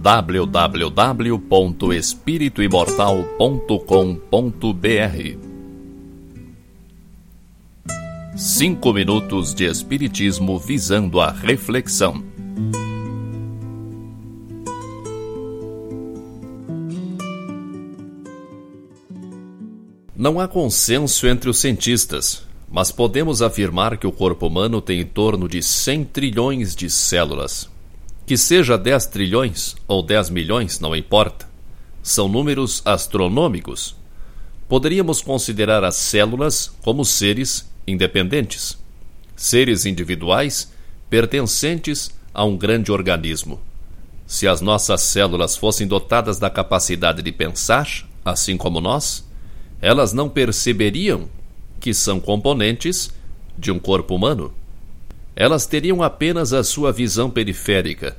www.espirituimortal.com.br Cinco minutos de Espiritismo visando a reflexão. Não há consenso entre os cientistas, mas podemos afirmar que o corpo humano tem em torno de 100 trilhões de células. Que seja 10 trilhões ou 10 milhões, não importa. São números astronômicos. Poderíamos considerar as células como seres independentes, seres individuais pertencentes a um grande organismo. Se as nossas células fossem dotadas da capacidade de pensar, assim como nós, elas não perceberiam que são componentes de um corpo humano. Elas teriam apenas a sua visão periférica.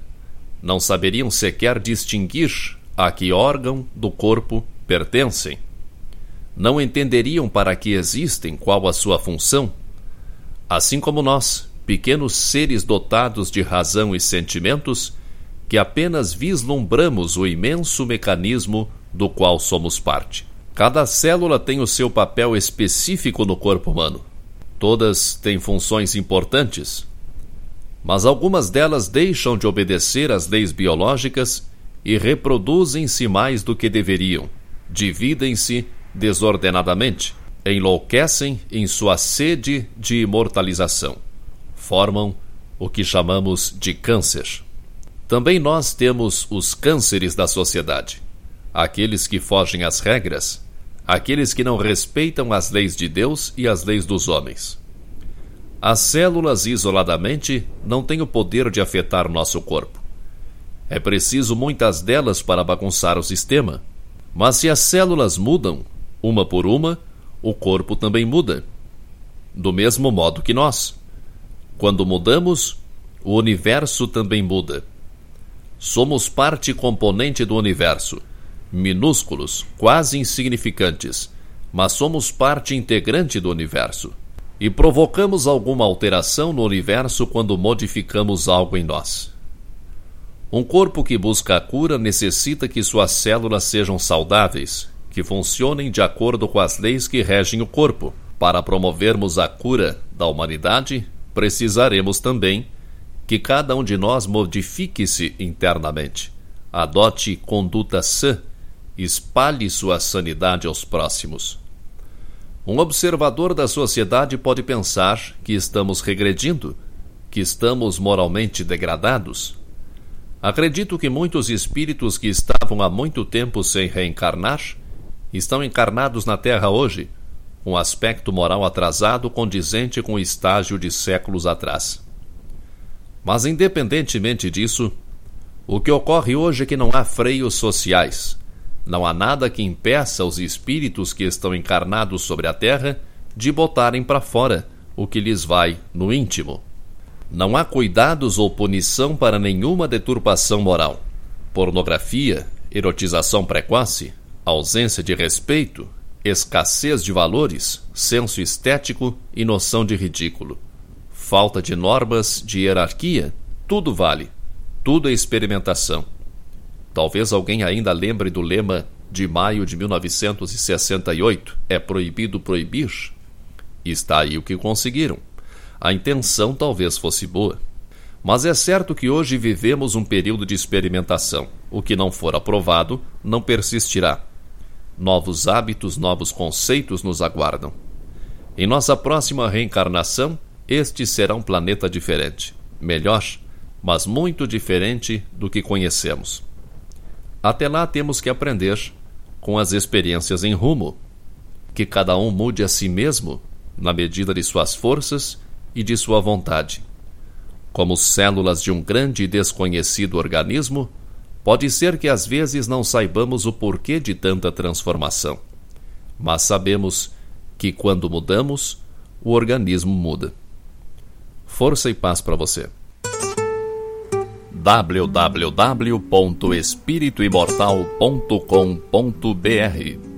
Não saberiam sequer distinguir a que órgão do corpo pertencem. Não entenderiam para que existem, qual a sua função. Assim como nós, pequenos seres dotados de razão e sentimentos, que apenas vislumbramos o imenso mecanismo do qual somos parte. Cada célula tem o seu papel específico no corpo humano. Todas têm funções importantes, mas algumas delas deixam de obedecer às leis biológicas e reproduzem-se mais do que deveriam, dividem-se desordenadamente, enlouquecem em sua sede de imortalização. Formam o que chamamos de câncer. Também nós temos os cânceres da sociedade aqueles que fogem às regras, aqueles que não respeitam as leis de Deus e as leis dos homens. As células isoladamente não têm o poder de afetar nosso corpo. É preciso muitas delas para bagunçar o sistema. Mas se as células mudam, uma por uma, o corpo também muda. Do mesmo modo que nós. Quando mudamos, o universo também muda. Somos parte componente do universo minúsculos, quase insignificantes, mas somos parte integrante do universo. E provocamos alguma alteração no universo quando modificamos algo em nós. Um corpo que busca a cura necessita que suas células sejam saudáveis, que funcionem de acordo com as leis que regem o corpo. Para promovermos a cura da humanidade, precisaremos também que cada um de nós modifique-se internamente, adote conduta sã espalhe sua sanidade aos próximos. Um observador da sociedade pode pensar que estamos regredindo, que estamos moralmente degradados. Acredito que muitos espíritos que estavam há muito tempo sem reencarnar estão encarnados na Terra hoje, com aspecto moral atrasado condizente com o estágio de séculos atrás. Mas, independentemente disso, o que ocorre hoje é que não há freios sociais não há nada que impeça os espíritos que estão encarnados sobre a terra de botarem para fora o que lhes vai no íntimo. Não há cuidados ou punição para nenhuma deturpação moral. Pornografia, erotização precoce, ausência de respeito, escassez de valores, senso estético e noção de ridículo. Falta de normas de hierarquia, tudo vale. Tudo é experimentação. Talvez alguém ainda lembre do lema de maio de 1968: é proibido proibir. Está aí o que conseguiram. A intenção talvez fosse boa. Mas é certo que hoje vivemos um período de experimentação. O que não for aprovado não persistirá. Novos hábitos, novos conceitos nos aguardam. Em nossa próxima reencarnação, este será um planeta diferente. Melhor, mas muito diferente do que conhecemos. Até lá temos que aprender com as experiências em rumo, que cada um mude a si mesmo na medida de suas forças e de sua vontade. Como células de um grande e desconhecido organismo, pode ser que às vezes não saibamos o porquê de tanta transformação, mas sabemos que quando mudamos, o organismo muda. Força e paz para você www.espirituimortal.com.br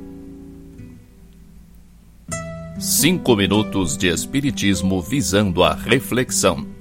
Cinco minutos de Espiritismo visando a reflexão.